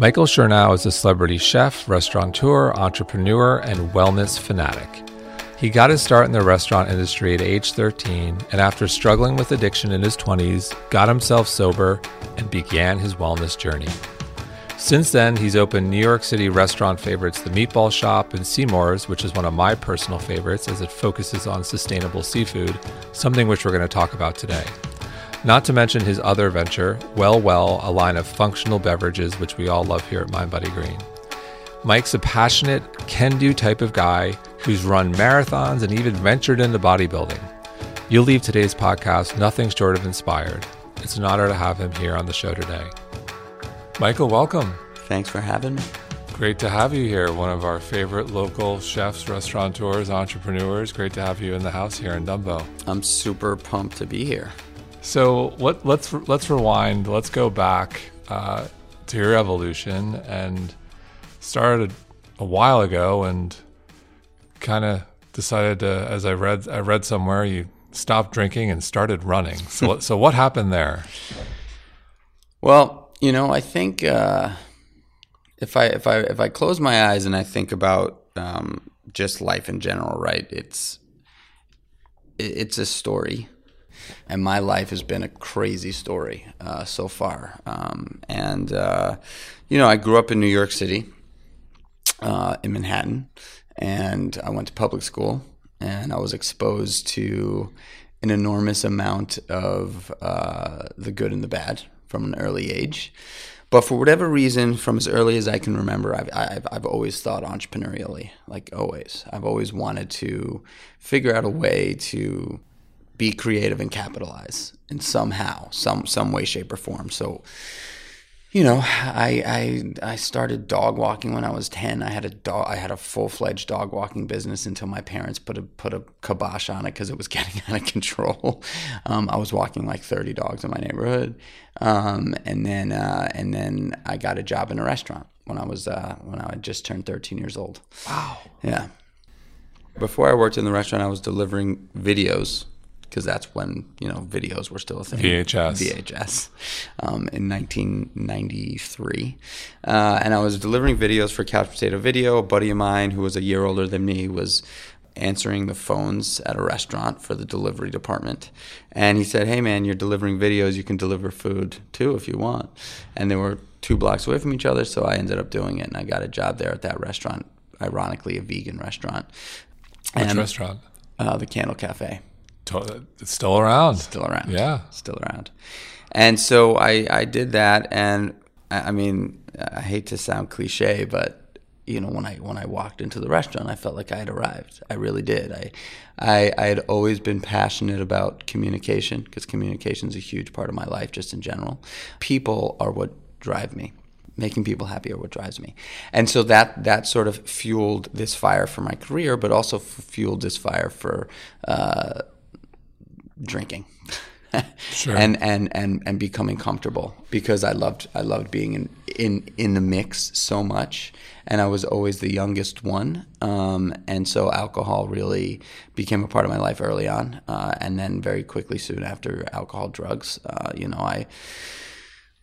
Michael Chernow is a celebrity chef, restaurateur, entrepreneur, and wellness fanatic. He got his start in the restaurant industry at age 13, and after struggling with addiction in his 20s, got himself sober and began his wellness journey. Since then, he's opened New York City restaurant favorites The Meatball Shop and Seamore's, which is one of my personal favorites as it focuses on sustainable seafood, something which we're going to talk about today. Not to mention his other venture, WellWell, a line of functional beverages which we all love here at MindBodyGreen. Mike's a passionate, can do type of guy who's run marathons and even ventured into bodybuilding. You'll leave today's podcast nothing short of inspired. It's an honor to have him here on the show today. Michael, welcome. Thanks for having me. Great to have you here, one of our favorite local chefs, restaurateurs, entrepreneurs. Great to have you in the house here in Dumbo. I'm super pumped to be here. So let, let's let's rewind. Let's go back uh, to your evolution and started a while ago and kind of decided to. As I read, I read somewhere you stopped drinking and started running. So so what happened there? Well, you know, I think uh, if I if I if I close my eyes and I think about um, just life in general, right? It's it's a story and my life has been a crazy story uh, so far. Um, and uh, you know, I grew up in New York City, uh, in Manhattan, and I went to public school, and I was exposed to an enormous amount of uh, the good and the bad from an early age. But for whatever reason, from as early as I can remember, I've, I've, I've always thought entrepreneurially, like always. I've always wanted to figure out a way to be creative and capitalize in somehow, some some way, shape, or form. So, you know, I I I started dog walking when I was ten. I had a dog. I had a full fledged dog walking business until my parents put a put a kibosh on it because it was getting out of control. Um, I was walking like thirty dogs in my neighborhood, um, and then uh, and then I got a job in a restaurant when I was uh, when I had just turned thirteen years old. Wow. Yeah. Before I worked in the restaurant, I was delivering videos because that's when you know videos were still a thing. VHS. VHS. Um, in 1993, uh, and I was delivering videos for Couch Potato Video. A buddy of mine who was a year older than me was answering the phones at a restaurant for the delivery department, and he said, "Hey man, you're delivering videos. You can deliver food too if you want." And they were two blocks away from each other, so I ended up doing it, and I got a job there at that restaurant. Ironically, a vegan restaurant. Which And, restaurant? Uh, the Candle Cafe It's still around. still around. Yeah. still around. And so I I did that, and I I mean I hate to sound cliche, but you know when I when I walked into the restaurant, I felt like I had arrived. I really did. I I, I had always been passionate about communication because communication is a huge part of my life, just in general. People are what drive me making people happy are what drives me and so that that sort of fueled this fire for my career but also f- fueled this fire for uh, drinking Sure. and, and and and becoming comfortable because I loved I loved being in in in the mix so much and I was always the youngest one um, and so alcohol really became a part of my life early on uh, and then very quickly soon after alcohol drugs uh, you know I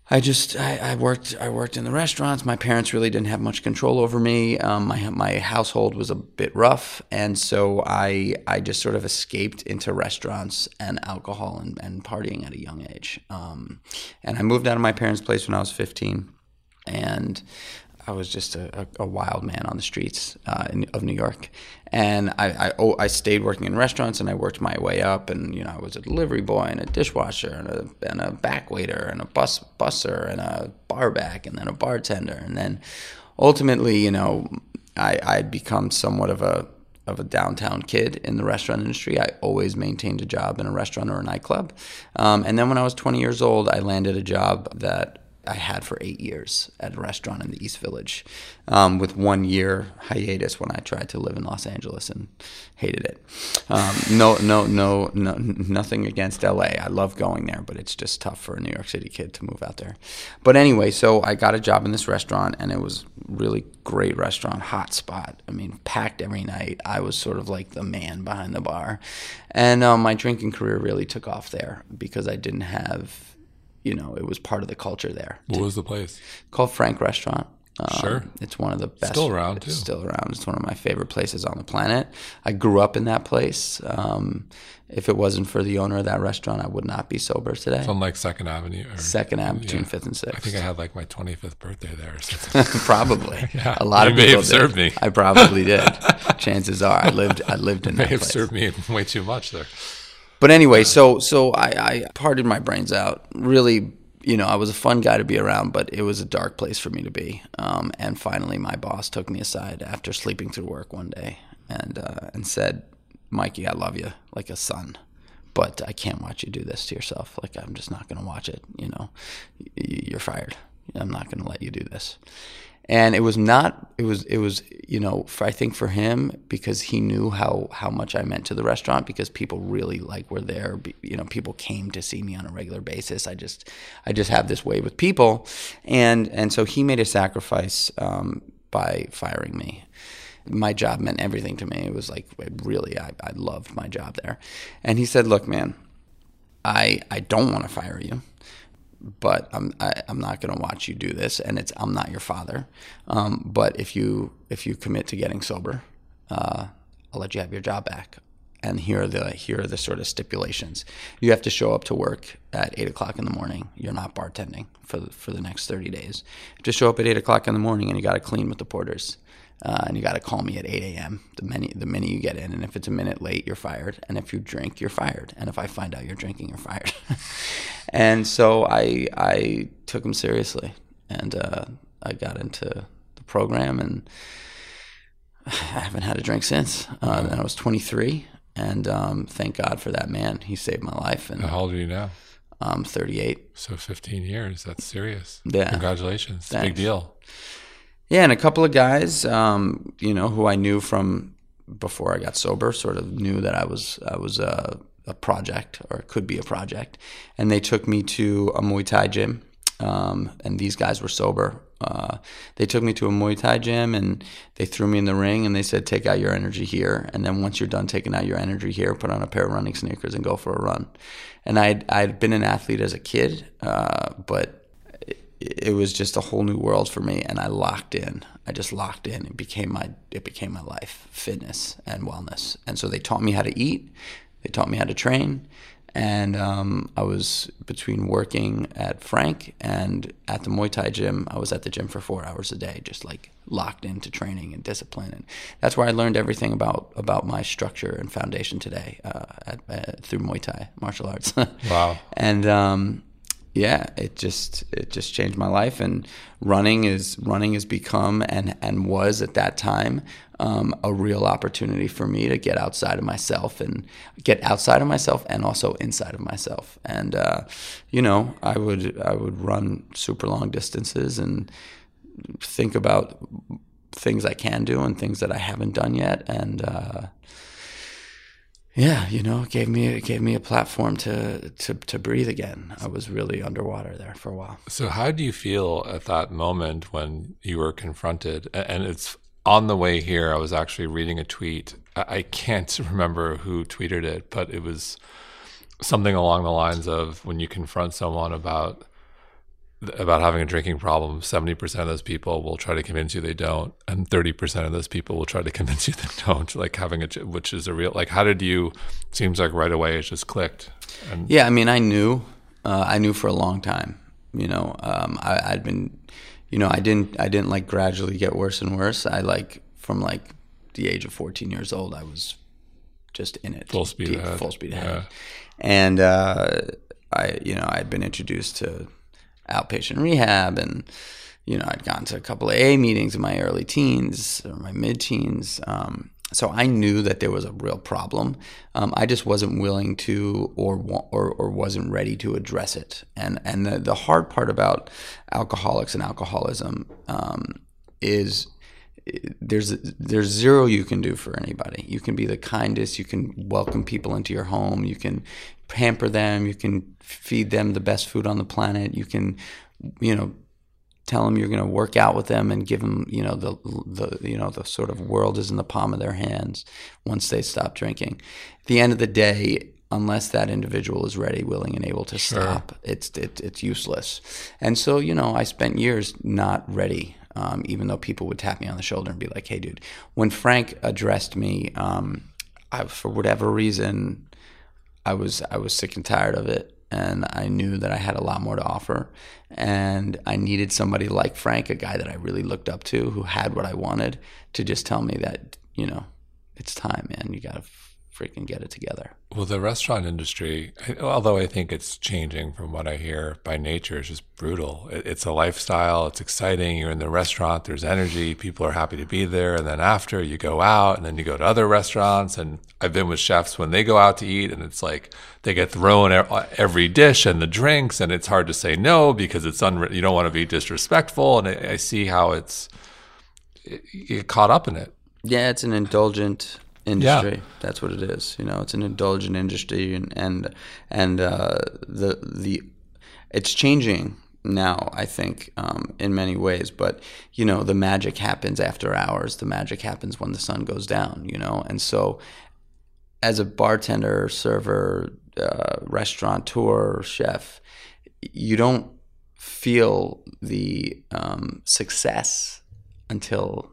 I just I, I worked I worked in the restaurants. My parents really didn't have much control over me. Um, my my household was a bit rough, and so I I just sort of escaped into restaurants and alcohol and, and partying at a young age. Um, and I moved out of my parents' place when I was 15, and I was just a, a, wild man on the streets uh, in, of New York, and I I, oh, I stayed working in restaurants, and I worked my way up, and you know I was a delivery boy and a dishwasher and a and a back waiter and a bus busser and a bar back and then a bartender, and then ultimately you know I I'd become somewhat of a of a downtown kid in the restaurant industry. I always maintained a job in a restaurant or a nightclub, um, and then when I was 20 years old, I landed a job that I had for eight years at a restaurant in the East Village, um, with one year hiatus when I tried to live in Los Angeles and hated it. Um, no, no, no, no, nothing against LA. I love going there, but it's just tough for a New York City kid to move out there. But anyway, so I got a job in this restaurant, and it was really great restaurant, hot spot. I mean, packed every night. I was sort of like the man behind the bar, and um, my drinking career really took off there because I didn't have you know, it was part of the culture there. What was the place? Called Frank Restaurant. Um, sure. It's one of the best. Still around, too. Still around. It's one of my favorite places on the planet. I grew up in that place. Um, if it wasn't for the owner of that restaurant, I would not be sober today. It's on like Second Avenue. Or, Second Avenue, yeah. between Fifth and Sixth. I think I had like my 25th birthday there. So probably. yeah. A lot you of may people have did. served me. I probably did. Chances are, I lived. I lived in may that have place. served me way too much there. But anyway, so so I, I partied my brains out. Really you know, I was a fun guy to be around, but it was a dark place for me to be. Um, and finally, my boss took me aside after sleeping through work one day and uh, and said, "Mikey, I love you like a son, but I can't watch you do this to yourself. Like I'm just not going to watch it. You know, you're fired. I'm not going to let you do this." And it was not it was it was you know for, i think for him because he knew how how much i meant to the restaurant because people really like were there you know people came to see me on a regular basis. I just i just have this way with people. And and so he made a sacrifice um, by firing me. My job meant everything to me. It was like really I, I loved my job there. And he said look man i i don't want to fire you but I'm I, am i am not going to watch you do this, and it's I'm not your father. Um, but if you if you commit to getting sober, uh, I'll let you have your job back. And here are the here are the sort of stipulations. You have to show up to work at eight o'clock in the morning. You're not bartending for the, for the next thirty days. Just show up at eight o'clock in the morning, and you got to clean with the porters. Uh, and you got to call me at 8 a.m. the minute the minute you get in. And if it's a minute late, you're fired. And if you drink, you're fired. And if I find out you're drinking, you're fired. and so I I took him seriously, and uh, I got into the program, and I haven't had a drink since. Uh, and I was 23, and um, thank God for that man. He saved my life. And how old are you now? I'm 38. So 15 years. That's serious. Yeah. Congratulations. Thanks. Big deal. Yeah, and a couple of guys, um, you know, who I knew from before I got sober, sort of knew that I was I was a, a project or could be a project, and they took me to a Muay Thai gym. Um, and these guys were sober. Uh, they took me to a Muay Thai gym and they threw me in the ring and they said, "Take out your energy here, and then once you're done taking out your energy here, put on a pair of running sneakers and go for a run." And I'd I'd been an athlete as a kid, uh, but it was just a whole new world for me and I locked in. I just locked in. It became my it became my life, fitness and wellness. And so they taught me how to eat, they taught me how to train, and um, I was between working at Frank and at the Muay Thai gym. I was at the gym for four hours a day, just like locked into training and discipline. And that's where I learned everything about about my structure and foundation today uh, at, uh, through Muay Thai martial arts. wow. And um, yeah, it just it just changed my life. And running is running has become and and was at that time um, a real opportunity for me to get outside of myself and get outside of myself and also inside of myself. And uh, you know, I would I would run super long distances and think about things I can do and things that I haven't done yet. And uh, yeah, you know, it gave me it gave me a platform to to to breathe again. I was really underwater there for a while. So how do you feel at that moment when you were confronted? And it's on the way here. I was actually reading a tweet. I can't remember who tweeted it, but it was something along the lines of when you confront someone about about having a drinking problem, 70% of those people will try to convince you they don't, and 30% of those people will try to convince you they don't. Like having a, which is a real, like, how did you, seems like right away it just clicked. And yeah, I mean, I knew, uh, I knew for a long time, you know, um, I, I'd been, you know, I didn't, I didn't like gradually get worse and worse. I like, from like the age of 14 years old, I was just in it. Full speed deep, ahead. Full speed ahead. Yeah. And, uh, I, you know, I'd been introduced to, outpatient rehab and you know i'd gone to a couple of a meetings in my early teens or my mid-teens um, so I knew that there was a real problem. Um, I just wasn't willing to, or, or or wasn't ready to address it. And and the, the hard part about alcoholics and alcoholism um, is there's there's zero you can do for anybody. You can be the kindest. You can welcome people into your home. You can pamper them. You can feed them the best food on the planet. You can, you know, tell them you're going to work out with them and give them, you know, the the you know the sort of world is in the palm of their hands once they stop drinking. At the end of the day, unless that individual is ready, willing, and able to sure. stop, it's it, it's useless. And so, you know, I spent years not ready um, even though people would tap me on the shoulder and be like, "Hey, dude." When Frank addressed me, um, I, for whatever reason, I was I was sick and tired of it, and I knew that I had a lot more to offer, and I needed somebody like Frank, a guy that I really looked up to, who had what I wanted, to just tell me that you know, it's time, man. You got to freaking get it together. Well, the restaurant industry, although I think it's changing from what I hear by nature, is just brutal. It's a lifestyle. It's exciting. You're in the restaurant. There's energy. People are happy to be there. And then after you go out and then you go to other restaurants. And I've been with chefs when they go out to eat and it's like they get thrown every dish and the drinks and it's hard to say no because it's unre- you don't want to be disrespectful. And I, I see how it's, you get caught up in it. Yeah, it's an indulgent industry. Yeah. That's what it is. You know, it's an indulgent industry, and and and uh, the the it's changing now. I think um, in many ways, but you know, the magic happens after hours. The magic happens when the sun goes down. You know, and so as a bartender, server, uh, restaurateur, chef, you don't feel the um, success until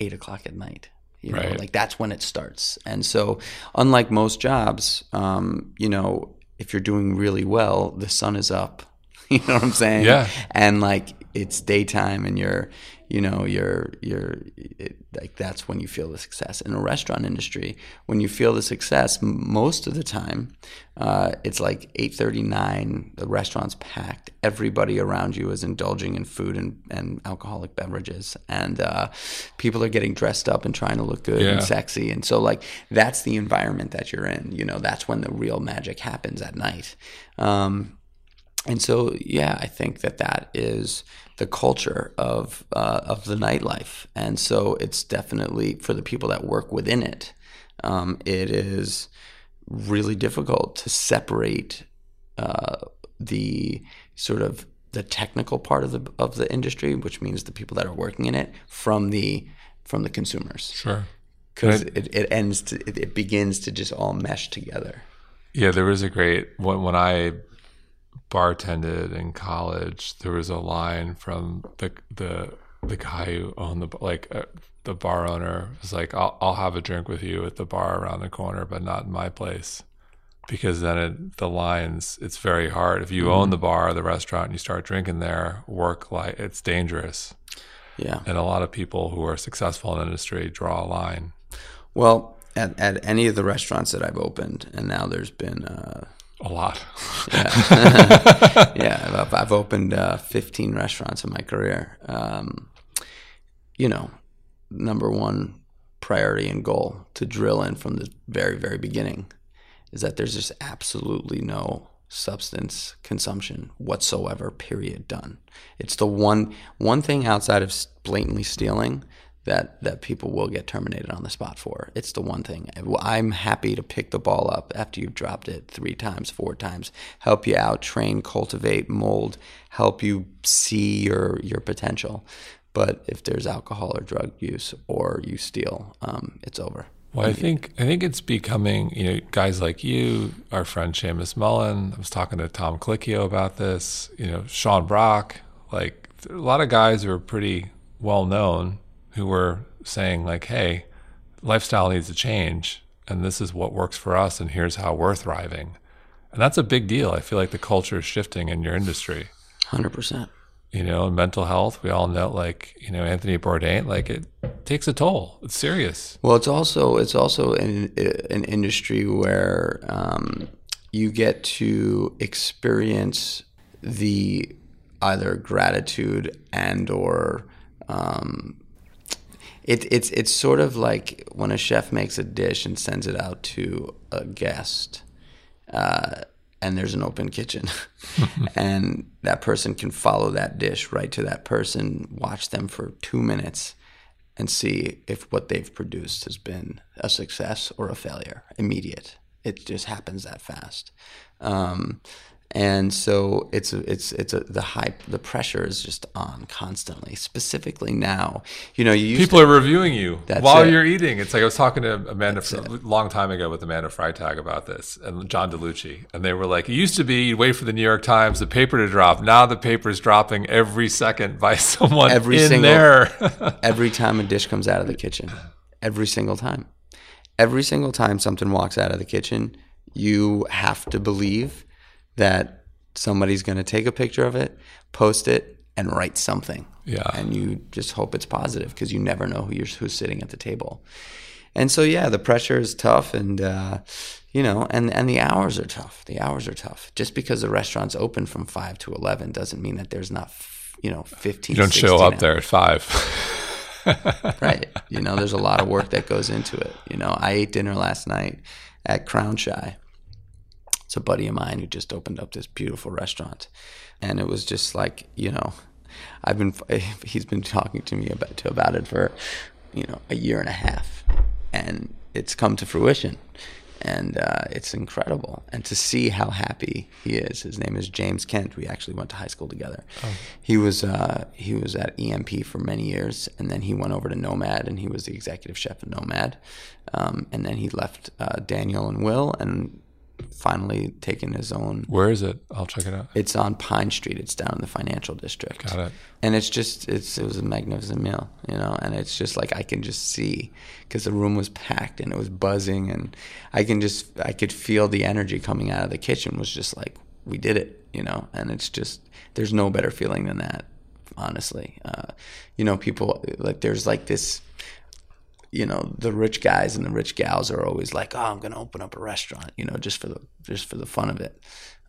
eight o'clock at night. You know, right. like that's when it starts. And so, unlike most jobs, um, you know, if you're doing really well, the sun is up. You know what I'm saying? Yeah. And like it's daytime, and you're you know you're you're it, like that's when you feel the success. In a restaurant industry when you feel the success most of the time uh, it's like 8.39 the restaurant's packed. Everybody around you is indulging in food and, and alcoholic beverages. And uh, people are getting dressed up and trying to look good yeah. and sexy. And so like that's the environment that you're in. You know that's when the real magic happens at night. Um, and so yeah i think that that is the culture of uh, of the nightlife, and so it's definitely for the people that work within it. Um, it is really difficult to separate uh, the sort of the technical part of the of the industry, which means the people that are working in it, from the from the consumers. Sure, because it, it ends to it, it begins to just all mesh together. Yeah, there was a great when when I bartended in college, there was a line from the the the guy who owned the like uh, the bar owner was like, "I'll I'll have a drink with you at the bar around the corner, but not in my place." Because then it, the lines, it's very hard. If you mm. own the bar, the restaurant, and you start drinking there, work like it's dangerous. Yeah. And a lot of people who are successful in industry draw a line. Well, at, at any of the restaurants that I've opened, and now there's been uh, a lot. yeah, yeah. I've, I've opened uh, 15 restaurants in my career. Um, you know, number one priority and goal to drill in from the very, very beginning is that there's just absolutely no substance consumption whatsoever. Period. Done. It's the one one thing outside of blatantly stealing that that people will get terminated on the spot for. It's the one thing. I'm happy to pick the ball up after you've dropped it three times, four times, help you out, train, cultivate, mold, help you see your your potential. But if there's alcohol or drug use or you steal, um, it's over. Well, I think I think it's becoming, you know, guys like you, our friend Seamus Mullen. I was talking to Tom Colicchio about this. You know, Sean Brock. Like a lot of guys who are pretty well known who were saying like, "Hey, lifestyle needs to change, and this is what works for us, and here's how we're thriving." And that's a big deal. I feel like the culture is shifting in your industry. Hundred percent. You know, mental health. We all know, like you know, Anthony Bourdain. Like it takes a toll. It's serious. Well, it's also it's also an an industry where um, you get to experience the either gratitude and or um, it, it's it's sort of like when a chef makes a dish and sends it out to a guest, uh, and there's an open kitchen, and that person can follow that dish right to that person, watch them for two minutes, and see if what they've produced has been a success or a failure. Immediate. It just happens that fast. Um, and so it's it's it's a, the hype the pressure is just on constantly. Specifically now you know you people to, are reviewing you while it. you're eating. It's like i was talking to amanda a long time ago with amanda freitag about this and John DeLucie. And they were like it used to be you'd wait for the new york times the paper to drop. Now the paper is dropping every second by someone Every in single- there. every time a dish comes out of the kitchen. Every single time. Every single time something walks out of the kitchen you have to believe that somebody's going to take a picture of it post it and write something Yeah. and you just hope it's positive because you never know who you're who's sitting at the table and so yeah the pressure is tough and uh, you know and and the hours are tough the hours are tough just because the restaurant's open from 5 to 11 doesn't mean that there's not you know 15 you don't show 16 up there at five right. You know, there's a lot of work that goes into it. You know, I ate dinner last night at Crown Shy. It's a buddy of mine who just opened up this beautiful restaurant, and it was just like you know, I've been he's been talking to me about to about it for you know a year and a half, and it's come to fruition. And uh, it's incredible, and to see how happy he is. His name is James Kent. We actually went to high school together. He was uh, he was at EMP for many years, and then he went over to Nomad, and he was the executive chef of Nomad. Um, and then he left uh, Daniel and Will, and finally taken his own. where is it i'll check it out It's on Pine Street. It's down in the financial district. got it And it's just it's it was a magnificent meal, you know. And it's just like I can just see because the room was packed and it was buzzing, and I can just I could feel the energy coming out of the kitchen was just like we did it, you know. And it's just there's no better feeling than that, honestly. Uh, you know, people like there's like this you know the rich guys and the rich gals are always like oh i'm going to open up a restaurant you know just for the just for the fun of it.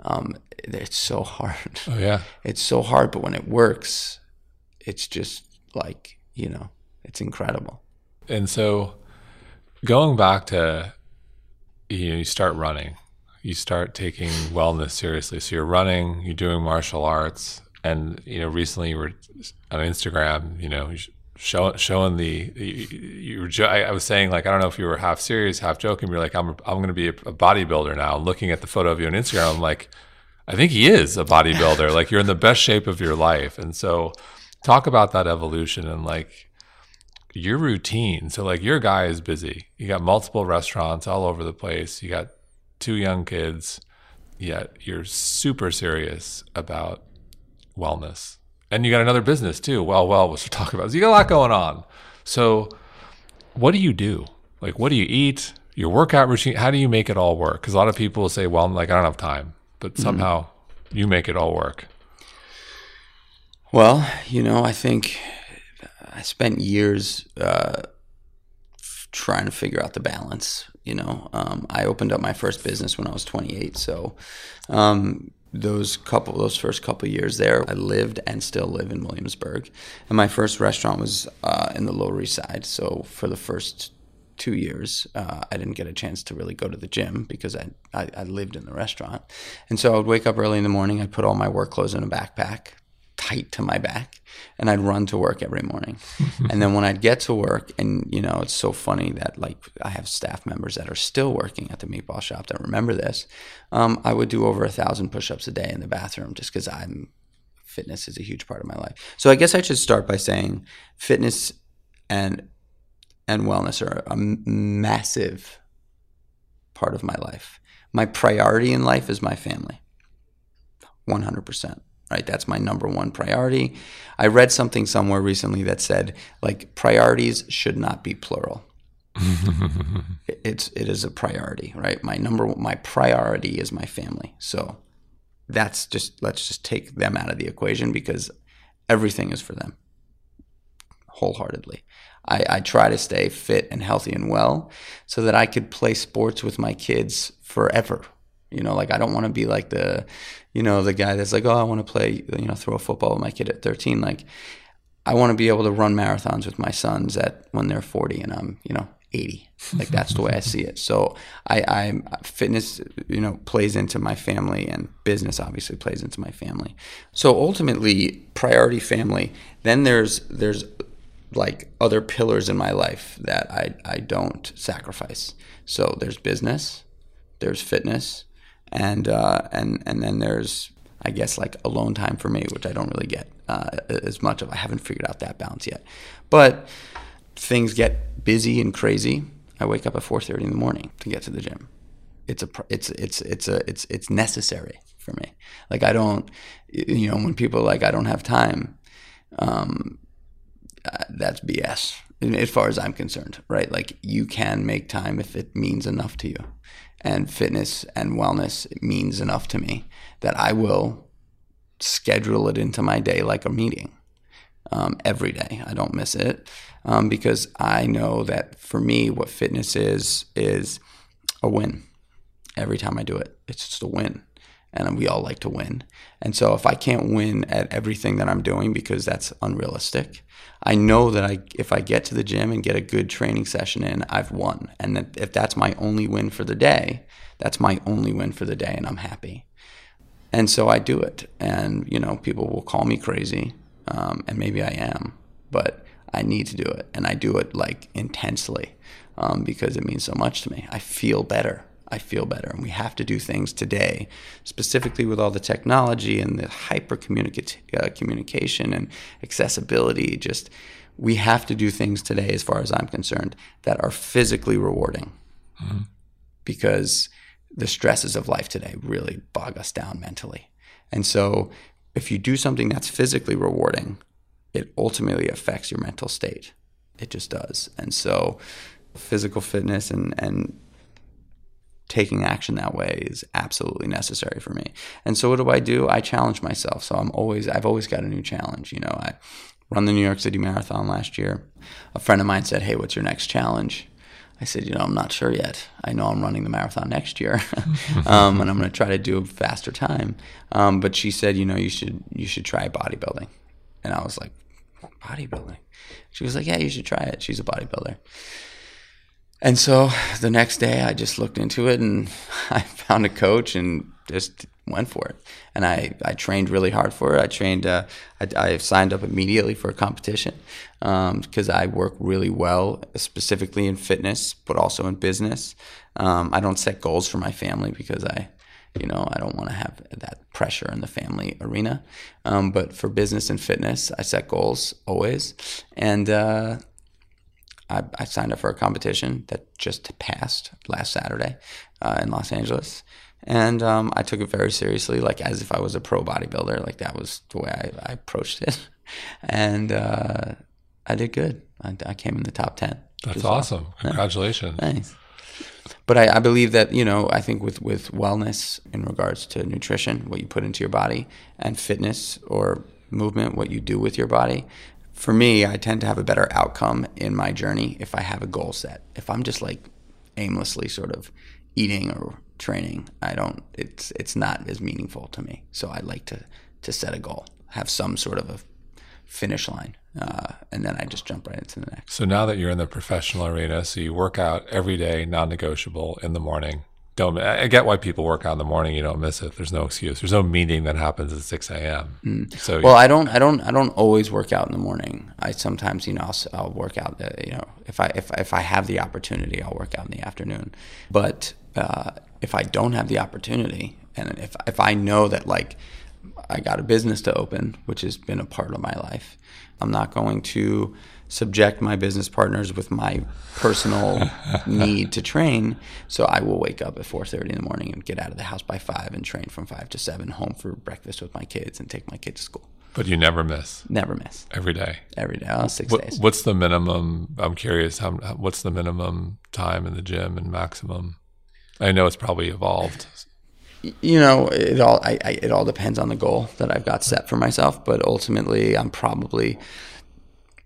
Um, it's so hard. Oh yeah. It's so hard but when it works it's just like you know it's incredible. And so going back to you know, you start running, you start taking wellness seriously. So you're running, you're doing martial arts, and you know recently you were on Instagram, you know, show, showing the you, you were. jo- I, I was saying like I don't know if you were half serious, half joking. You're like I'm I'm going to be a, a bodybuilder now. Looking at the photo of you on Instagram, I'm like. I think he is a bodybuilder. like you're in the best shape of your life. And so talk about that evolution and like your routine. So like your guy is busy. You got multiple restaurants all over the place. You got two young kids. Yet you're super serious about wellness. And you got another business too. Well, well, what's we'll talk about. So you got a lot going on. So what do you do? Like what do you eat? Your workout routine, how do you make it all work? Because a lot of people will say, well, I'm like I don't have time. But somehow you make it all work. well you know i think i spent years uh, trying to figure out the balance you know um, i opened up my first business when i was 28 so um, those couple those first couple years there i lived and still live in williamsburg. And my first restaurant was uh, in the lower east side. So for the first two years uh, i didn't get a chance to really go to the gym because I, I, I lived in the restaurant. And so i would wake up early in the morning i'd put all my work clothes in a backpack tight to my back and I'd run to work every morning. and then when I'd get to work and you know it's so funny that like I have staff members that are still working at the meatball shop that remember this. Um, I would do over a thousand push-ups a day in the bathroom just because I'm fitness is a huge part of my life. So I guess I should start by saying fitness and and wellness are a massive part of my life. My priority in life is my family. 100% right? That's my number one priority. I read something somewhere recently that said like priorities should not be plural. It's it is a priority right? My number my priority is my family. So that's just let's just take them out of the equation because everything is for them wholeheartedly. I, I try to stay fit and healthy and well so that i could play sports with my kids forever you know like i don't want to be like the you know the guy that's like oh i want to play you know throw a football with my kid at 13 like I want to be able to run marathons with my sons at when they're 40 and I'm, you know, 80. Like that's the way I see it. So I, I fitness, you know, plays into my family and business obviously plays into my family. So ultimately priority family. Then there's, there's like other pillars in my life that I, I don't sacrifice. So there's business, there's fitness, and uh, and and then there's I guess like alone time for me, which I don't really get uh, as much of. I haven't figured out that balance yet, but things get busy and crazy. I wake up at 4:30 in the morning to get to the gym. It's a it's it's it's a it's it's necessary for me. Like I don't, you know, when people like I don't have time, um, uh, that's BS as far as I'm concerned, right? Like you can make time if it means enough to you. And fitness and wellness means enough to me that I will schedule it into my day like a meeting um, every day. I don't miss it um, because I know that for me, what fitness is, is a win. Every time I do it, it's just a win and we all like to win. And so if I can't win at everything that I'm doing because that's unrealistic, I know that I if I get to the gym and get a good training session in, I've won. And that if that's my only win for the day, that's my only win for the day and I'm happy. And so I do it. And you know, people will call me crazy, um, and maybe I am, but I need to do it, and I do it like intensely um, because it means so much to me. I feel better I feel better. And we have to do things today, specifically with all the technology and the hyper uh, communication and accessibility. Just we have to do things today, as far as I'm concerned, that are physically rewarding, mm-hmm. because the stresses of life today really bog us down mentally. And so, if you do something that's physically rewarding, it ultimately affects your mental state. It just does. And so, physical fitness and and taking action that way is absolutely necessary for me. And so what do I do? I challenge myself. So I'm always I've always got a new challenge. You know, I run the New York City Marathon last year. A friend of mine said, "Hey, what's your next challenge?" I said, "You know, I'm not sure yet. I know I'm running the marathon next year, um, and I'm going to try to do a faster time." Um, but she said, "You know, you should you should try bodybuilding," and I was like, "Bodybuilding?" She was like, "Yeah, you should try it." She's a bodybuilder. And so the next day, I just looked into it and I found a coach and just went for it. And I, I trained really hard for it. I trained, uh, I, I signed up immediately for a competition because um, I work really well, specifically in fitness, but also in business. Um, I don't set goals for my family because I, you know, I don't want to have that pressure in the family arena. Um, but for business and fitness, I set goals always. And, uh, I, I, signed up for a competition that just passed last Saturday uh, in Los Angeles. And um, I took it very seriously, like as if I was a pro bodybuilder. Like that was the way I, I approached it. and uh, I did good. I, I, came in the top 10. That's awesome. Congratulations. Thanks. But I, I, believe that, you know, I think with, with wellness in regards to nutrition, what you put into your body, and fitness or movement, what you do with your body, for me, I tend to have a better outcome in my journey if I have a goal set. If I'm just like aimlessly sort of eating or training, I don't. It's it's not as meaningful to me. So I like to to set a goal, have some sort of a finish line, uh, and then I just jump right into the next. So now that you're in the professional arena, so you work out every day, non-negotiable in the morning don't. I get why people work out in the morning. You don't miss it. There's no excuse. There's no meeting that happens at 6 a.m. Mm. So well, I don't. I don't. I don't always work out in the morning. I sometimes, you know, I'll, I'll work out. Uh, you know, if I if if I have the opportunity, I'll work out in the afternoon. But uh, if I don't have the opportunity, and if if I know that like I got a business to open, which has been a part of my life, I'm not going to subject my business partners with my personal need to train. So I will wake up at 4:30 in the morning and get out of the house by 5 and train from 5 to 7 home for breakfast with my kids and take my kids to school. But you never miss. Never miss. Every day. Every day. Oh, six what, days. What's the minimum? I'm curious. How, what's the minimum time in the gym and maximum? I know it's probably evolved. You know, it all I, I, it all depends on the goal that I've got set for myself. But ultimately, I'm probably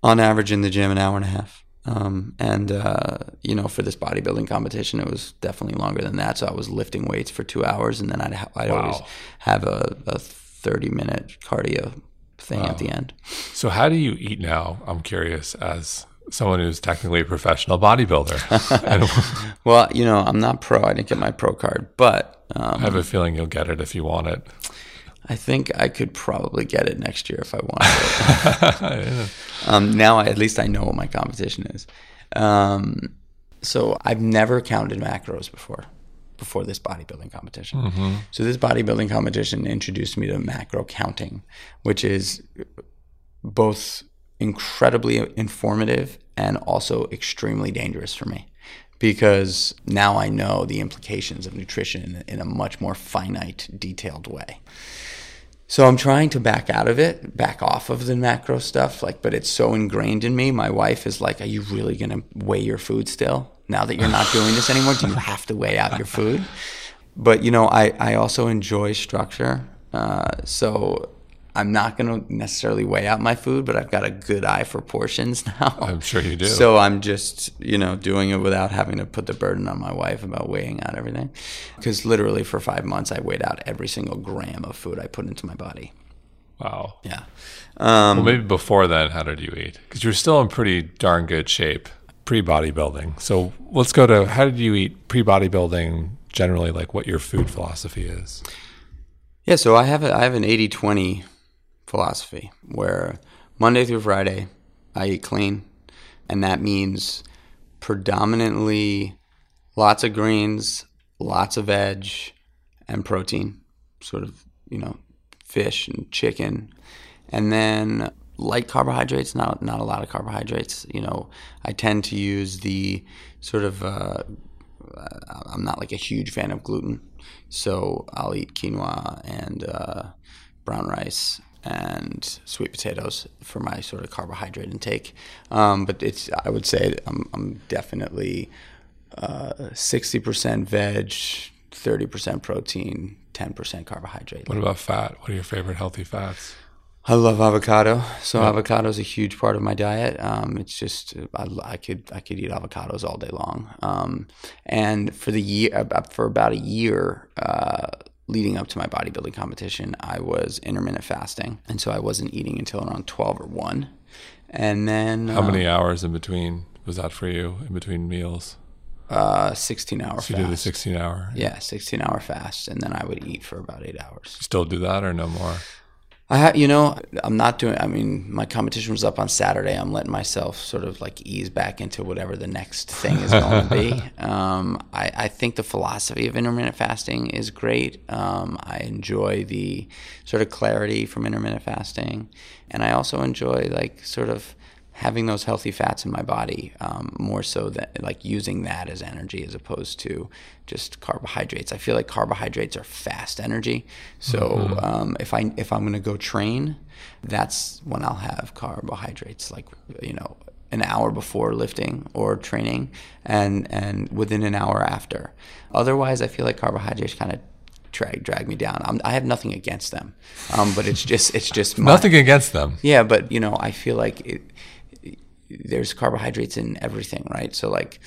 on average in the gym an hour and a half. Um, and uh, you know, for this bodybuilding competition, it was definitely longer than that. So I was lifting weights for two hours, and then I'd ha- I'd wow. always have a, a thirty minute cardio thing at the end. So, how do you eat now? I'm curious, as someone who's technically a professional bodybuilder. Well, you know, I'm not pro. I didn't get my pro card, but um, I have a feeling you'll get it if you want it. I think I could probably get it next year if I wanted it. um, now, I, at least I know what my competition is. Um, so I've never counted macros before, before this bodybuilding competition. So this bodybuilding competition introduced me to macro counting, which is both incredibly informative and also extremely dangerous for me because now I know the implications of nutrition in a much more finite, detailed way. So I'm trying to back out of it, back off of the macro stuff, like but it's so ingrained in me. My wife is like, "Are you really going to weigh your food still? Now that you're not doing this anymore, do you have to weigh out your food?" But you know, I I also enjoy structure. Uh, so I'm not going to necessarily weigh out my food, but I've got a good eye for portions now. I'm sure you do. So I'm just, you know, doing it without having to put the burden on my wife about weighing out everything. Because literally for five months, I weighed out every single gram of food I put into my body. wow. Yeah. Um, Well, maybe before then, how did you eat? Because you're still in pretty darn good shape pre bodybuilding. So let's go to how did you eat pre bodybuilding generally, like what your food philosophy is? yeah. So I have a, I have an 80 20 philosophy where Monday through Friday, I eat clean. And that means predominantly lots of greens, lots of veg, and protein, sort of, you know, fish and chicken. And then light carbohydrates, not not a lot of carbohydrates. You know, I tend to use the sort of. Uh, I'm not like a huge fan of gluten, so I'll eat quinoa and uh, brown rice and sweet potatoes for my sort of carbohydrate intake. Um, but it's I would say I'm, I'm definitely uh, sixty percent veg, thirty percent protein, ten percent carbohydrate. What about fat? What are your favorite healthy fats? I love avocado. So avocado is a huge part of my diet. Um, it's just I, I could I could eat avocados all day long. Um, and for the year about- for about a year uh, leading up to my bodybuilding competition, I was intermittent fasting, and so I wasn't eating until around twelve or one. And then How many hours in between was that for you in between meals? uh, sixteen hour So you do the 16 hour. Yeah, sixteen hour fast, and then I would eat for about eight hours. Still do that or no more? I ha- you know, I'm not doing. I mean, my competition was up on Saturday. I'm letting myself sort of like ease back into whatever the next thing is going to be. Um, I, I think the philosophy of intermittent fasting is great. Um, I enjoy the sort of clarity from intermittent fasting, and I also enjoy like sort of having those healthy fats in my body um, more so that like using that as energy as opposed to just carbohydrates. I feel like carbohydrates are fast energy. So um, if I if I'm going to go train, that's when I'll have carbohydrates. Like you know an hour before lifting or training, and and within an hour after. Otherwise, I feel like carbohydrates kind of drag drag me down. I'm, I have nothing against them, um, but it's just it's just my, Nothing against them. yeah, but you know, I feel like it, there's carbohydrates in everything, right? So like,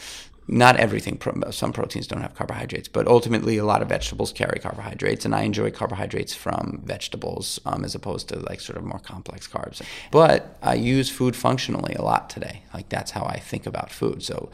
not everything. Some proteins don't have carbohydrates, but ultimately, a lot of vegetables carry carbohydrates, and I enjoy carbohydrates from vegetables um, as opposed to like sort of more complex carbs. But I use food functionally a lot today. Like that's how I think about food. So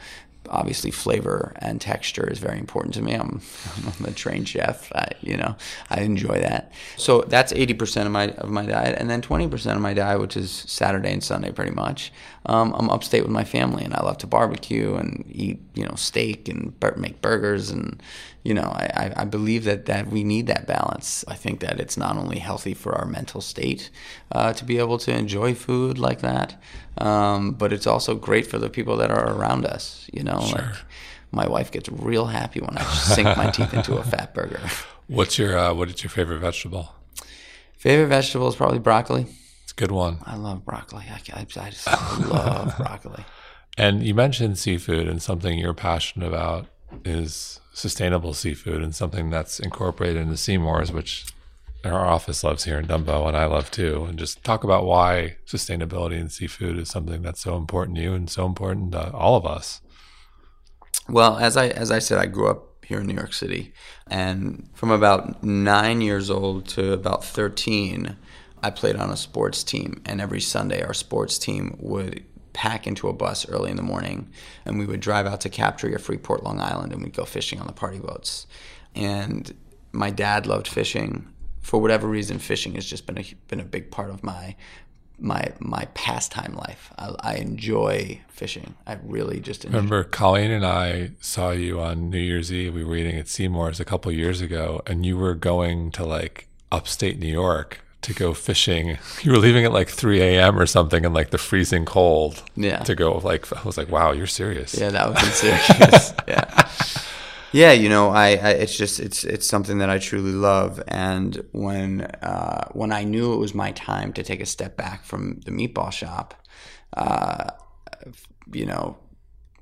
obviously flavor and texture is very important to me. I'm, I'm a trained chef. I, you know, I enjoy that. So that's 80% of my of my diet, and then 20% of my diet, which is Saturday and Sunday, pretty much. Um, I'm upstate with my family, and I love to barbecue and eat, you know, steak and bur- make burgers, and you know, I, I- believe that that we need that balance. I think that it's not only healthy for our mental state uh, to be able to enjoy food like that, um, but it's also great for the people that are around us. You know, like my wife gets real happy when I sink my teeth into a fat burger. What's your uh, what is your favorite vegetable? Favorite vegetable is probably broccoli. It's a good one. I love broccoli. I, I, I just love broccoli. And you mentioned seafood, and something you're passionate about is sustainable seafood, and something that's incorporated into Seamore's, which our office loves here in Dumbo, and I love too. And just talk about why sustainability in seafood is something that's so important to you and so important to all of us. Well, as I as I said, I grew up here in New York City, and from about nine years old to about thirteen, I played on a sports team, and every Sunday our sports team would pack into a bus early in the morning, and we would drive out to Captree or Freeport, Long Island, and we'd go fishing on the party boats. And my dad loved fishing. For whatever reason, fishing has just been a been a big part of my my my pastime life. I, I enjoy fishing. I really just enjoy. Remember, Colleen and I saw you on New Year's Eve. We were eating at Seamore's a couple years ago, and you were going to like upstate New York to go fishing. You were leaving at like 3 a.m. or something in like the freezing cold. Yeah. To go like I was like, wow, you're serious. Yeah, that was serious. yeah. Yeah, you know, I, I, it's just it's it's something that I truly love, and when uh, when I knew it was my time to take a step back from the meatball shop, uh, you know,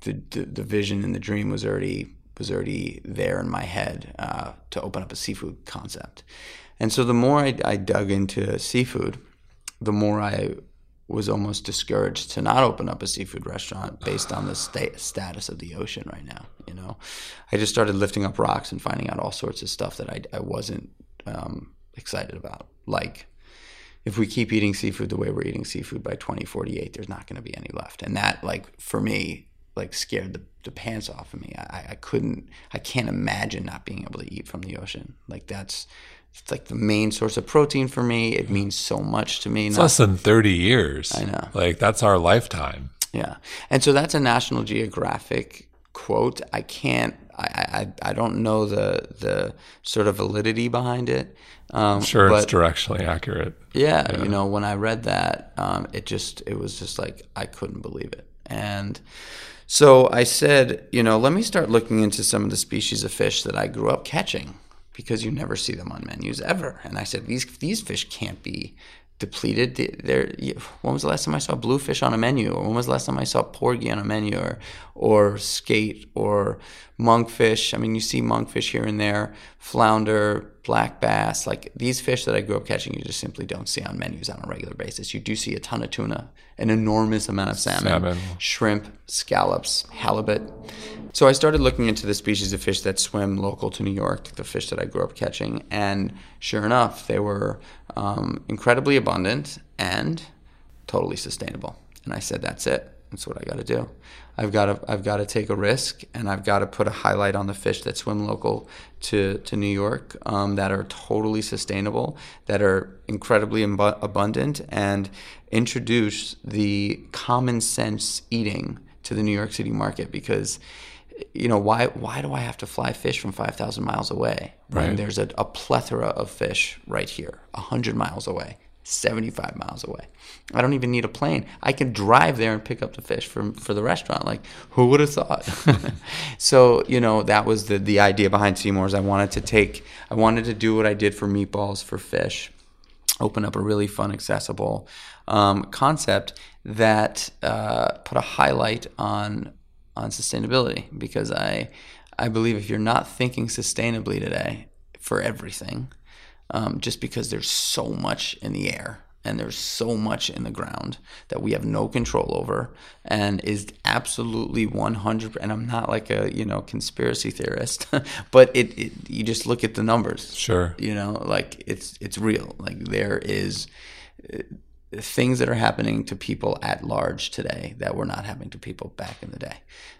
the, the, the vision and the dream was already was already there in my head uh, to open up a seafood concept, and so the more I, I dug into seafood, the more I was almost discouraged to not open up a seafood restaurant based on the sta- status of the ocean right now. You know, I just started lifting up rocks and finding out all sorts of stuff that I, I wasn't um, excited about. Like, if we keep eating seafood the way we're eating seafood by 2048, there's not going to be any left. And that, like, for me, like scared the, the pants off of me. I, I couldn't, I can't imagine not being able to eat from the ocean. Like, that's, it's like the main source of protein for me. It means so much to me. It's less than 30 years. I know. Like that's our lifetime. Yeah. And so that's a National Geographic quote. I can't, I, I, I don't know the, the sort of validity behind it. Um, Sure, but it's directionally accurate. yeah, you know, when I read that, um, it just, it was just like, I couldn't believe it. And so I said, you know, let me start looking into some of the species of fish that I grew up catching because you never see them on menus ever. And I said, these these fish can't be depleted. They- They're, when was the last time I saw bluefish on a menu? Or when was the last time I saw porgy on a menu? Or, or skate or monkfish? I mean, you see monkfish here and there, flounder, black bass. Like these fish that I grew up catching, you just simply don't see on menus on a regular basis. You do see a ton of tuna, an enormous amount of salmon, Salmon. shrimp, scallops, halibut. So I started looking into the species of fish that swim local to New York, the fish that I grew up catching, and sure enough, they were um, incredibly abundant and totally sustainable. And I said, "That's it. That's what I got to do. I've got to I've got to take a risk, and I've got to put a highlight on the fish that swim local to to New York um, that are totally sustainable, that are incredibly imbu- abundant, and introduce the common sense eating to the New York City market because." You know why? Why do I have to fly fish from five thousand miles away when Right. there's a, a plethora of fish right here, hundred miles away? 75 miles away. I don't even need a plane. I can drive there and pick up the fish for, for the restaurant. Like, who would have thought? so, you know, that was the, the idea behind Seamore's. I wanted to take, I wanted to do what I did for meatballs for fish, open up a really fun, accessible um, concept that uh, put a highlight on on sustainability because I I believe if you're not thinking sustainably today for everything, um, just because there's so much in the air and there's so much in the ground that we have no control over and is absolutely 100 and I'm not like a you know conspiracy theorist but it, it you just look at the numbers. Sure. you know like it's it's real. Like there is uh, things that are happening to people at large today that were not happening to people back in the day.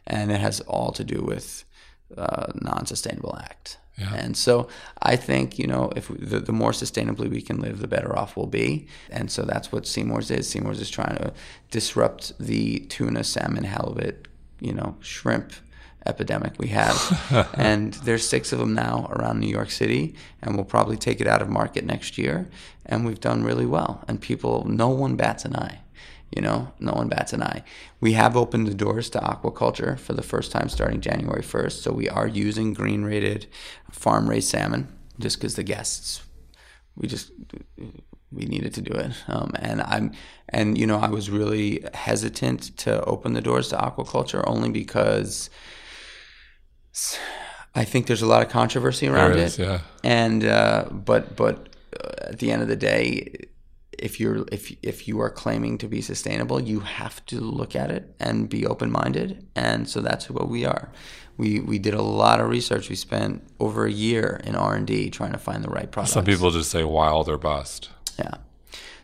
And it has all to do with uh, non-sustainable act Yeah. and so i think you know if we, the, the more sustainably we can live the better off we'll be and so that's what seamore's is seamore's is trying to disrupt the tuna salmon halibut you know shrimp epidemic we have. and there's six of them now around New York City, and we'll probably take it out of market next year. And we've done really well. And people, no one bats an eye. You know, no one bats an eye. We have opened the doors to aquaculture for the first time starting January 1st. So we are using green rated farm raised salmon just because the guests, we just, we needed to do it. Um, and I'm, and you know, I was really hesitant to open the doors to aquaculture only because I think there's a lot of controversy around it. yeah. And uh, but but uh, at the end of the day, if you're if if you are claiming to be sustainable, you have to look at it and be open minded. And so that's what we are. We we did a lot of research. We spent over a year in R and D trying to find the right product. Some people just say wild or bust. Yeah.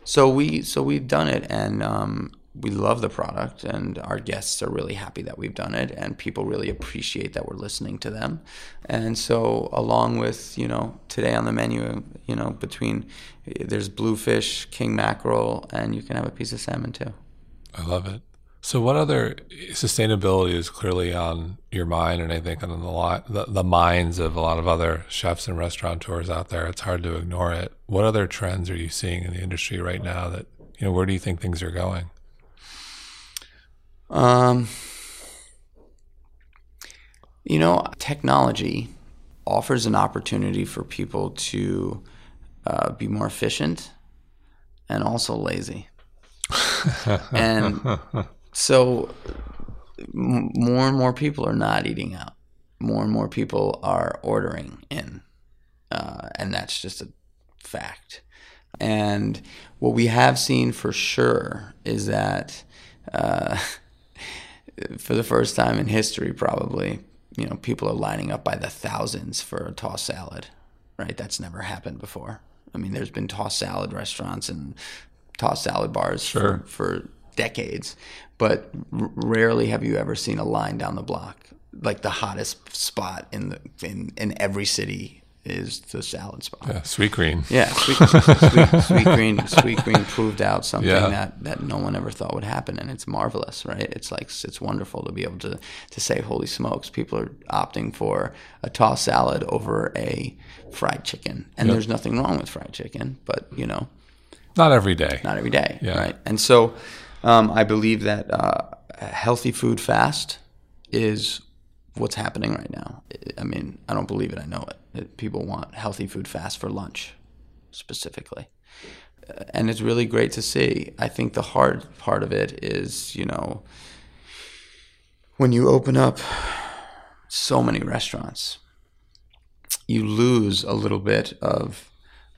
so we so we've done it, and um, we love the product, and our guests are really happy that we've done it, and people really appreciate that we're listening to them. And so, along with you know today on the menu, you know between there's bluefish, king mackerel, and you can have a piece of salmon too. I love it. So, what other sustainability is clearly on your mind, and I think on the, the, the minds of a lot of other chefs and restaurateurs out there? It's hard to ignore it. What other trends are you seeing in the industry right now? That you know, where do you think things are going? Um, you know, technology offers an opportunity for people to uh, be more efficient and also lazy. and so m- more and more people are not eating out. More and more people are ordering in. Uh, and that's just a fact. And what we have seen for sure is that uh, for the first time in history, probably, you know, people are lining up by the thousands for a tossed salad, right? That's never happened before. I mean, there's been tossed salad restaurants and tossed salad bars sure. for, for decades, but r- rarely have you ever seen a line down the block. Like the hottest spot in the in, in every city is the salad spot. Yeah, Sweetgreen. Yeah, sweet, sweet, sweet green. Sweetgreen proved out something Yeah. that, that no one ever thought would happen, and it's marvelous, right? It's like it's wonderful to be able to to say, "Holy smokes!" People are opting for a tossed salad over a fried chicken, and Yep. there's nothing wrong with fried chicken, but you know, Not every day. not every day, Yeah. right? And so, um, I believe that uh, healthy food fast is what's happening right now. I mean, I don't believe it; I know it. People want healthy food fast for lunch, specifically, Uh, and it's really great to see. I think the hard part of it is, you know, when you open up so many restaurants, you lose a little bit of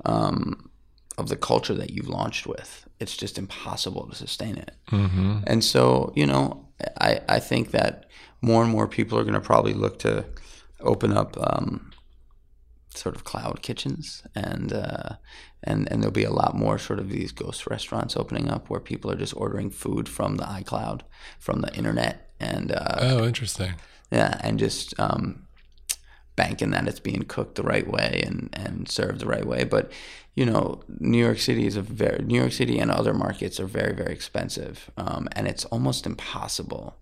um, of the culture that you've launched with. It's just impossible to sustain it. Mm-hmm. And so, you know, I, I think that more and more people are going to probably look to open up um, sort of cloud kitchens, and uh, and and there'll be a lot more sort of these ghost restaurants opening up where people are just ordering food from the iCloud, from the internet, and uh, Oh, interesting. yeah, and just um, banking that it's being cooked the right way and, and served the right way. But you know, New York City is a very New York City and other markets are very very expensive, um, and it's almost impossible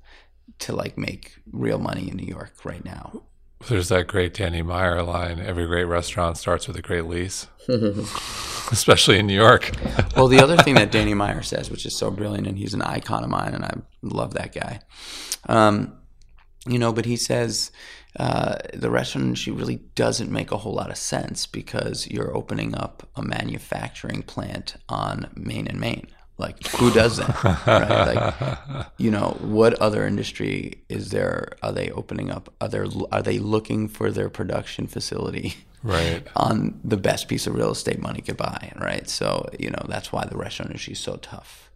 to like make real money in New York right now. There's that great Danny Meyer line every great restaurant starts with a great lease, especially in New York. well, the other thing that Danny Meyer says, which is so brilliant, and he's an icon of mine, and I love that guy. Um, you know, but he says uh, the restaurant industry really doesn't make a whole lot of sense because you're opening up a manufacturing plant on Main and Main. Like, who does that? right? Like, you know, what other industry is there? Are they opening up? Are they are they looking for their production facility? Right. on the best piece of real estate money could buy, right? So you know that's why the restaurant industry is so tough,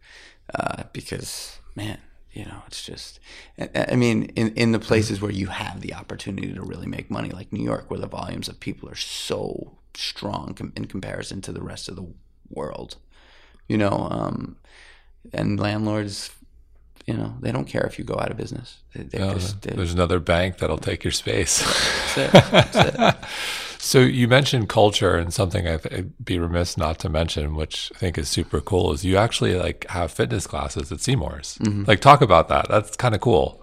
uh, because man, you know it's just, I, mean, in in the places where you have the opportunity to really make money, like New York, where the volumes of people are so strong com- in comparison to the rest of the world, you know, um, and landlords. You know, they don't care if you go out of business. They, No, just, they, there's another bank that'll take your space. that's it. That's it. So you mentioned culture, and something th- I'd be remiss not to mention, which I think is super cool, is you actually like have fitness classes at Seamore's. Mm-hmm. Like, talk about that. That's kind of cool.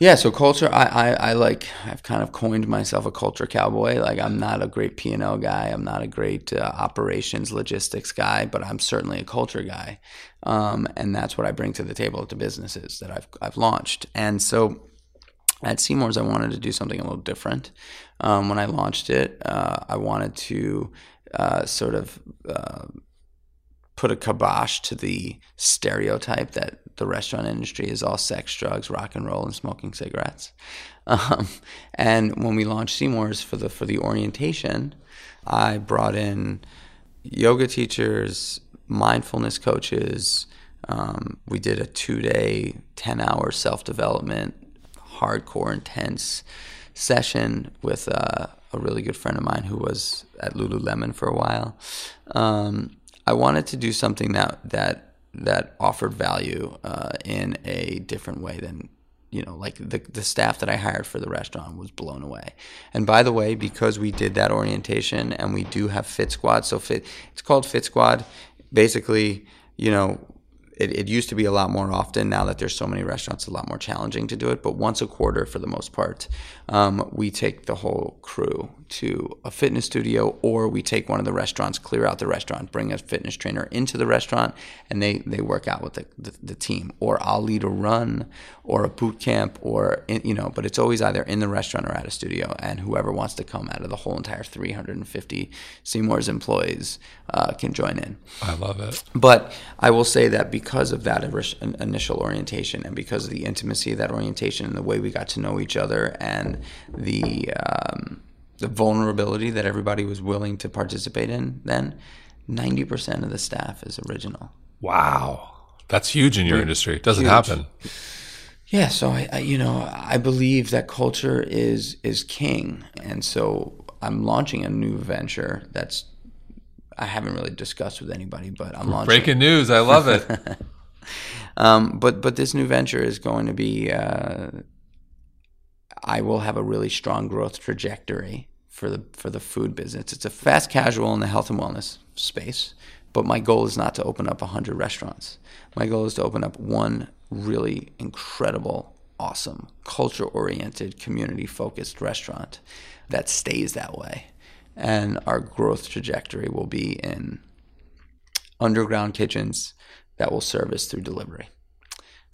Yeah, so culture, I, I, I like, I've kind of coined myself a culture cowboy. Like, I'm not a great P and L guy. I'm not a great uh, operations logistics guy, but I'm certainly a culture guy, um, and that's what I bring to the table to businesses that I've I've launched. And so, at Seamore's, I wanted to do something a little different. Um, when I launched it, uh, I wanted to uh, sort of uh, put a kibosh to the stereotype that the restaurant industry is all sex, drugs, rock and roll, and smoking cigarettes. Um, and when we launched Seamore's for the for the orientation, I brought in yoga teachers, mindfulness coaches. Um, we did a two day, ten hour self development, hardcore, intense session with uh, a really good friend of mine who was at Lululemon for a while. Um, I wanted to do something that that that offered value uh, in a different way than you know like the the staff that I hired for the restaurant was blown away. And by the way, because we did that orientation and we do have Fit Squad, so fit it's called Fit Squad. Basically, you know, it, it, used to be a lot more often. Now that there's so many restaurants, a lot more challenging to do it. But once a quarter, for the most part, um, we take the whole crew to a fitness studio, or we take one of the restaurants, clear out the restaurant, bring a fitness trainer into the restaurant, and they they work out with the, the, the team. Or I'll lead a run, or a boot camp, or in, you know. But it's always either in the restaurant or at a studio, and whoever wants to come out of the whole entire 350 Seamore's employees uh, can join in. I love it. But I will say that because of that initial orientation, and because of the intimacy of that orientation, and the way we got to know each other, and the um, the vulnerability that everybody was willing to participate in then 90% of the staff is original. Wow. That's huge in your we, industry. It doesn't huge. happen. Yeah so I, I, you know i believe that culture is is king. And so i'm launching a new venture that's i haven't really discussed with anybody but i'm launching breaking news. I love it. Um, but but this new venture is going to be uh, I will have a really strong growth trajectory for the for the food business. It's a fast casual in the health and wellness space, but my goal is not to open up 100 restaurants. My goal is to open up one really incredible, awesome, culture-oriented, community-focused restaurant that stays that way. And our growth trajectory will be in underground kitchens that will service through delivery.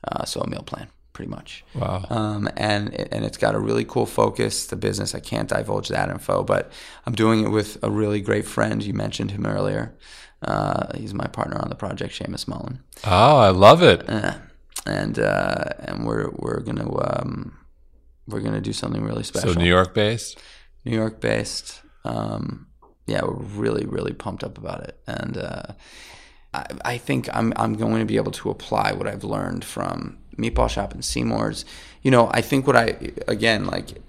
Uh, so a meal plan pretty much. Wow. Um, and and it's got a really cool focus. The business I can't divulge that info, but I'm doing it with a really great friend. You mentioned him earlier. Uh, he's my partner on the project, Seamus Mullen. Oh, I love it. Uh, and uh, and we're we're gonna um, we're gonna do something really special. So New York based. New York based. Um, yeah, we're really really pumped up about it, and uh, I, I think I'm I'm going to be able to apply what I've learned from Meatball Shop and Seamore's. You know, I think what I again like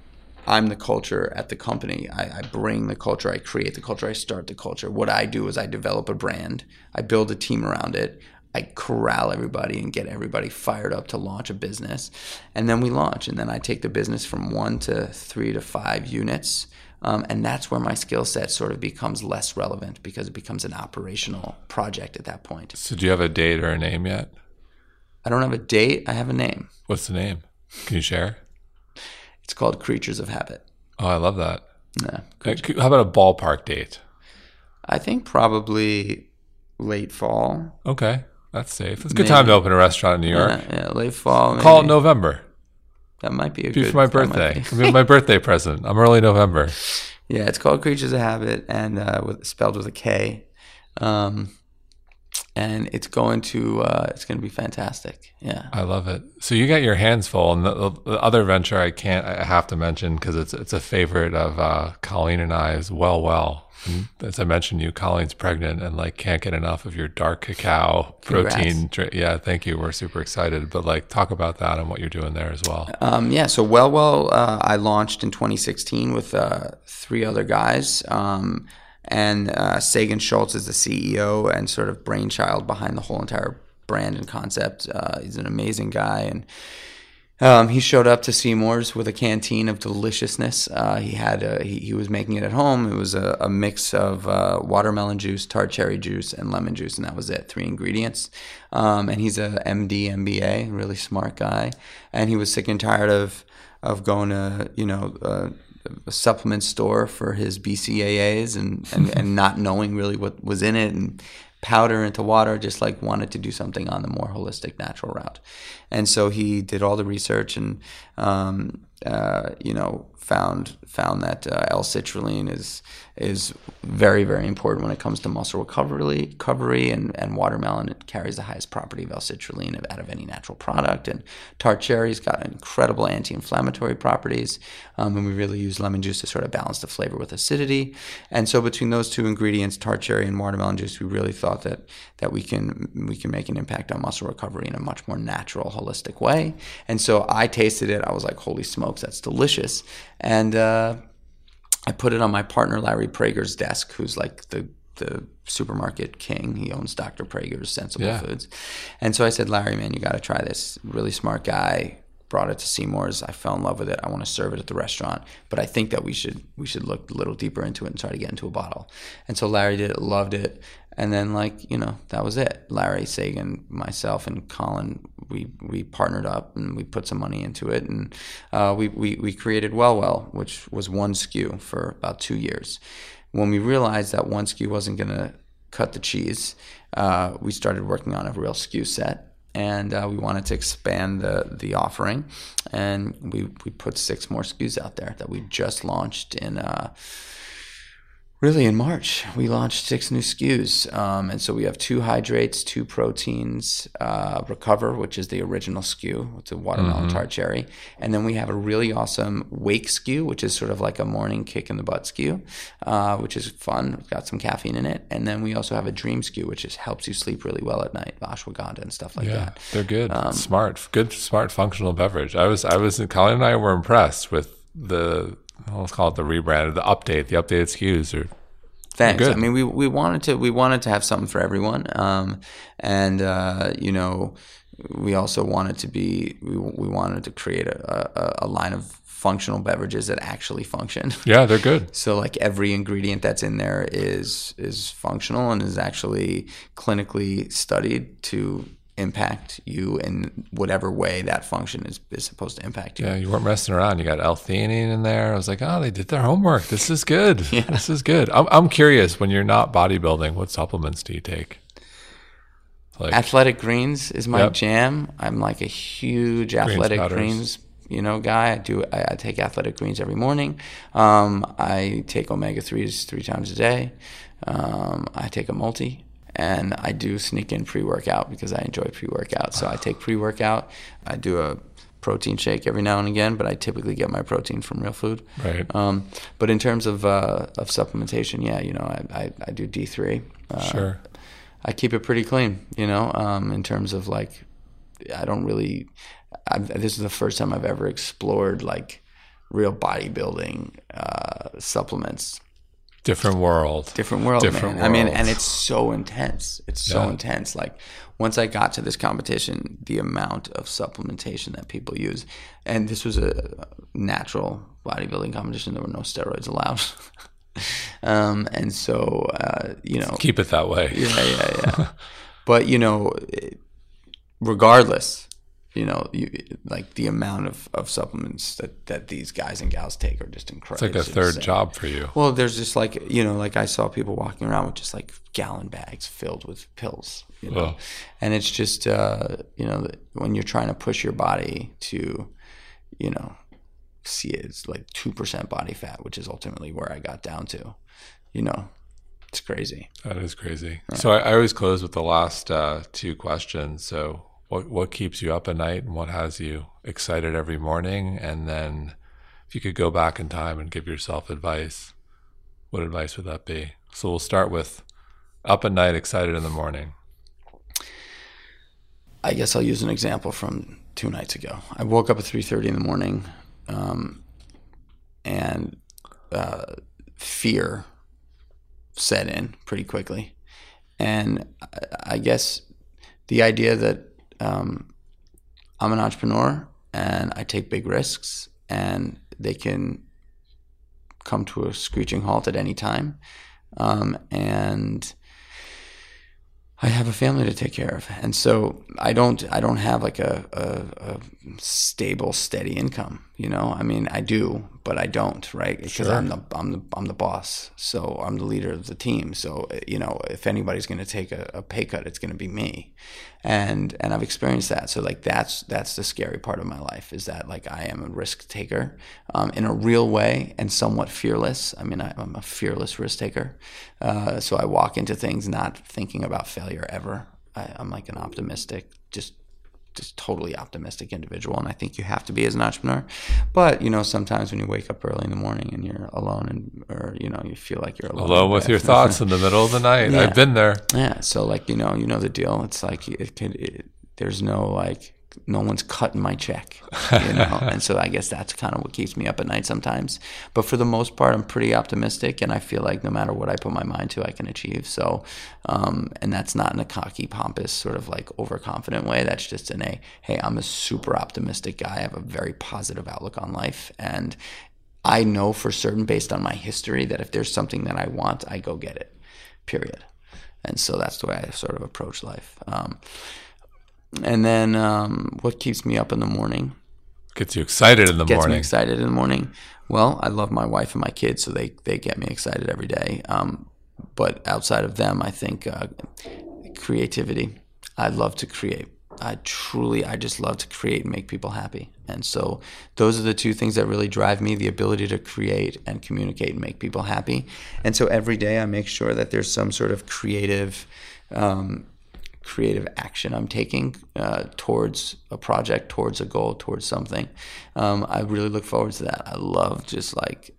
I'm the culture at the company. I, I, bring the culture. I create the culture. I start the culture. What I do is I develop a brand. I build a team around it. I corral everybody and get everybody fired up to launch a business. And then we launch. And then I take the business from one to three to five units. Um, and that's where my skill set sort of becomes less relevant because it becomes an operational project at that point. So, do you have a date or a name yet? I don't have a date. I have a name. What's the name? Can you share? It's called Creatures of Habit. Oh, I love that. Yeah. How about a ballpark date? I think probably late fall. Okay, that's safe. It's a good maybe. time to open a restaurant in New York. Yeah, yeah late fall. Maybe. Call it November. That might be a good for my birthday. Be my birthday present. I'm early November. Yeah, it's called Creatures of Habit and uh, with, spelled with a K. Um, and it's going to uh, it's going to be fantastic. Yeah, I love it. So you got your hands full, and the, the other venture I can't I have to mention because it's it's a favorite of uh, Colleen and I is WellWell. And as I mentioned, you Colleen's pregnant and like can't get enough of your dark cacao protein. Drink. Yeah, thank you. We're super excited. But like, talk about that and what you're doing there as well. Um, yeah. So WellWell, uh, I launched in 2016 with uh, three other guys. Um, and uh, Sagan Schultz is the CEO and sort of brainchild behind the whole entire brand and concept. Uh, he's an amazing guy, and um, he showed up to Seamore's with a canteen of deliciousness. Uh, he had a, he, he, was making it at home. It was a, a mix of uh, watermelon juice, tart cherry juice, and lemon juice, and that was it. Three ingredients. Um, and he's a MD, MBA, really smart guy. And he was sick and tired of of going to you know uh, a supplement store for his BCAAs and, and, and not knowing really what was in it and powder into water, just like wanted to do something on the more holistic, natural route. And so he did all the research and, um, uh, you know, found found that uh, L-citrulline is is very very important when it comes to muscle recovery recovery and, and watermelon it carries the highest property of L-citrulline out of any natural product. And tart cherry's got incredible anti-inflammatory properties um, and we really use lemon juice to sort of balance the flavor with acidity. And so between those two ingredients tart cherry and watermelon juice we really thought that that we can we can make an impact on muscle recovery in a much more natural holistic way. And so I tasted it. I was like holy smokes that's delicious. And uh, I put it on my partner Larry Praeger's desk, who's like the the supermarket king. He owns Dr. Praeger's Sensible Yeah. Foods. And so I said, Larry, man, you got to try this. Really smart guy. Brought it to Seamore's. I fell in love with it. I want to serve it at the restaurant, but I think that we should we should look a little deeper into it and try to get into a bottle. And so Larry did it, loved it, and then like you know that was it. Larry Sagan, myself, and Colin, we we partnered up and we put some money into it, and uh, we, we we created WellWell, which was one SKU for about two years. When we realized that one SKU wasn't going to cut the cheese, uh, we started working on a real SKU set. And uh, we wanted to expand the, the offering, and we, we put six more SKUs out there that we just launched in uh, really in March. We launched six new SKUs, um, and so we have two hydrates, two proteins, uh, Recover, which is the original SKU, it's a watermelon tart cherry, and then we have a really awesome Wake SKU, which is sort of like a morning kick in the butt SKU, uh, which is fun. It's got some caffeine in it, and then we also have a Dream SKU, which is helps you sleep really well at night, ashwagandha and stuff like Yeah, that. they're good. Um, smart, good, smart, functional beverage. I was, I was, Colin and I were impressed with the, let's call it the rebrand, or the update, the updated SKUs. Or Thanks. good. I mean, we, we wanted to we wanted to have something for everyone, um, and uh, you know, we also wanted to be we, we wanted to create a, a, a line of functional beverages that actually function. yeah, they're good. So like every ingredient that's in there is is functional and is actually clinically studied to impact you in whatever way that function is, is supposed to impact you. Yeah, you weren't messing around. You got L-theanine in there. I was like, oh, they did their homework. This is good. yeah. This is good. I'm, I'm curious. When you're not bodybuilding, what supplements do you take? Like, Athletic Greens is my Yep. jam. I'm like a huge Athletic powders. Greens, you know, guy. I do. I, I take Athletic Greens every morning. Um, I take omega threes three times a day. Um, I take a multi, and I do sneak in pre workout because I enjoy pre workout. So I take pre workout. I do a protein shake every now and again, but I typically get my protein from real food. Right. Um, but in terms of uh, of supplementation, yeah, you know, I, I, I do D three. Uh, sure. I keep it pretty clean, you know, um, in terms of like, I don't really, I've, this is the first time I've ever explored like real bodybuilding uh, supplements. Different world. Different world, Different man. I mean, and it's so intense. It's so Yeah. intense. Like once I got to this competition, the amount of supplementation that people use, and this was a natural bodybuilding competition. There were no steroids allowed. um, and so, uh, you know, Keep it that way. yeah, yeah, yeah. but you know, regardless, you know, you, like the amount of, of supplements that, that these guys and gals take are just incredible. It's like a third job for you. Well, there's just like you know, like I saw people walking around with just like gallon bags filled with pills, you know, and it's just uh, you know when you're trying to push your body to, you know, see it, it's like two percent body fat, which is ultimately where I got down to, you know, it's crazy. That is crazy. So I, I always close with the last uh, two questions. So what what keeps you up at night, and what has you excited every morning? And then, if you could go back in time and give yourself advice, what advice would that be? So we'll start with up at night, excited in the morning. I guess I'll use an example from two nights ago. I woke up at three thirty in the morning, um, and uh, fear set in pretty quickly, and I guess the idea that um, I'm an entrepreneur and I take big risks, and they can come to a screeching halt at any time, um, and I have a family to take care of, and so I don't. I don't have like a, a, a stable, steady income. You know, I mean, I do, but I don't, right? Because Sure. I'm the I'm the I'm the boss, so I'm the leader of the team. So you know, if anybody's going to take a, a pay cut, it's going to be me, and and I've experienced that. So like that's that's the scary part of my life is that like I am a risk taker um, in a real way and somewhat fearless. I mean, I, I'm a fearless risk taker. Uh, so I walk into things not thinking about failure ever. I, I'm like an optimistic, just just totally optimistic individual, and I think you have to be as an entrepreneur. But you know, sometimes when you wake up early in the morning and you're alone, and or you know, you feel like you're alone, Alone with your thoughts in the middle of the night. Yeah. I've been there. Yeah. So like you know, you know the deal. It's like it could. It, there's no like no one's cutting my check, you know. and so I guess that's kind of what keeps me up at night sometimes. But for the most part, I'm pretty optimistic, and I feel like no matter what I put my mind to, I can achieve. So, um, and that's not in a cocky, pompous, sort of like overconfident way. That's just in a hey, I'm a super optimistic guy. I have a very positive outlook on life, and I know for certain, based on my history, that if there's something that I want, I go get it. Period. And so that's the way I sort of approach life. Um, and then um, what keeps me up in the morning? Gets you excited in the gets morning. me excited in the morning. Well, I love my wife and my kids, so they they get me excited every day. Um, but outside of them, I think uh, creativity. I love to create. I truly, I just love to create and make people happy. And so those are the two things that really drive me the ability to create and communicate and make people happy. And so every day I make sure that there's some sort of creative, um, creative action I'm taking uh, towards a project, towards a goal, towards something. Um, I really look forward to that. I love just like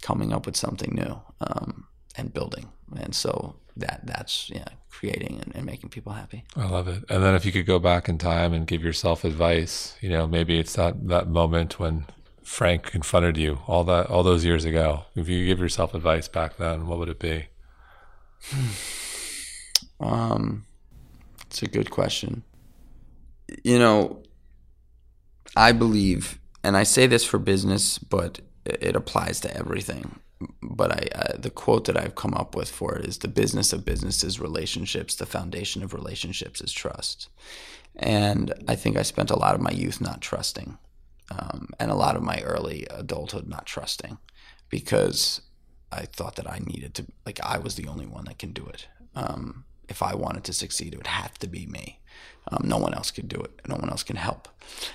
coming up with something new um, and building. And so that that's yeah creating and, and, making people happy i love it and then if you could go back in time and give yourself advice you know maybe it's that that moment when frank confronted you all that all those years ago if you give yourself advice back then what would it be um it's a good question you know i believe and i say this for business but it applies to everything but I, the quote that I've come up with for it is the business of business is relationships. The foundation of relationships is trust. And I think I spent a lot of my youth not trusting, um, and a lot of my early adulthood not trusting, because I thought that I needed to, like, I was the only one that can do it. Um, if I wanted to succeed, it would have to be me. Um, no one else could do it. No one else can help.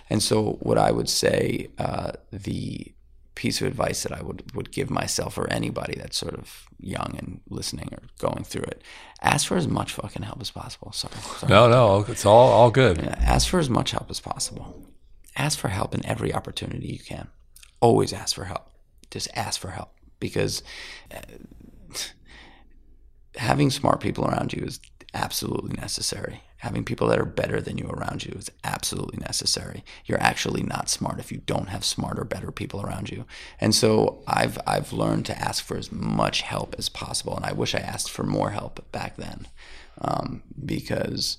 And so, what I would say, uh, the piece of advice that I would, would give myself or anybody that's sort of young and listening or going through it. Ask for as much fucking help as possible. Sorry. sorry. No, no, it's all all good. Yeah, ask for as much help as possible. Ask for help in every opportunity you can. Always ask for help. Just ask for help because uh, having smart people around you is absolutely necessary having people that are better than you around you is absolutely necessary. You're actually not smart if you don't have smarter, better people around you. And so I've I've learned to ask for as much help as possible, and I wish I asked for more help back then, um, because.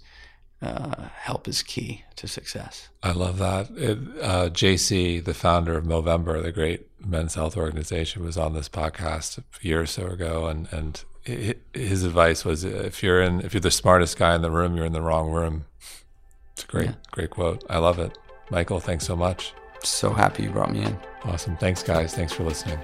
Uh, help is key to success. I love that. It, uh, JC, the founder of Movember, the great men's health organization, was on this podcast a year or so ago, and and his advice was uh, if you're in if you're the smartest guy in the room you're in the wrong room. It's a great yeah. great quote. I love it. Michael thanks so much. So happy you brought me in. Awesome. Thanks guys. Thanks for listening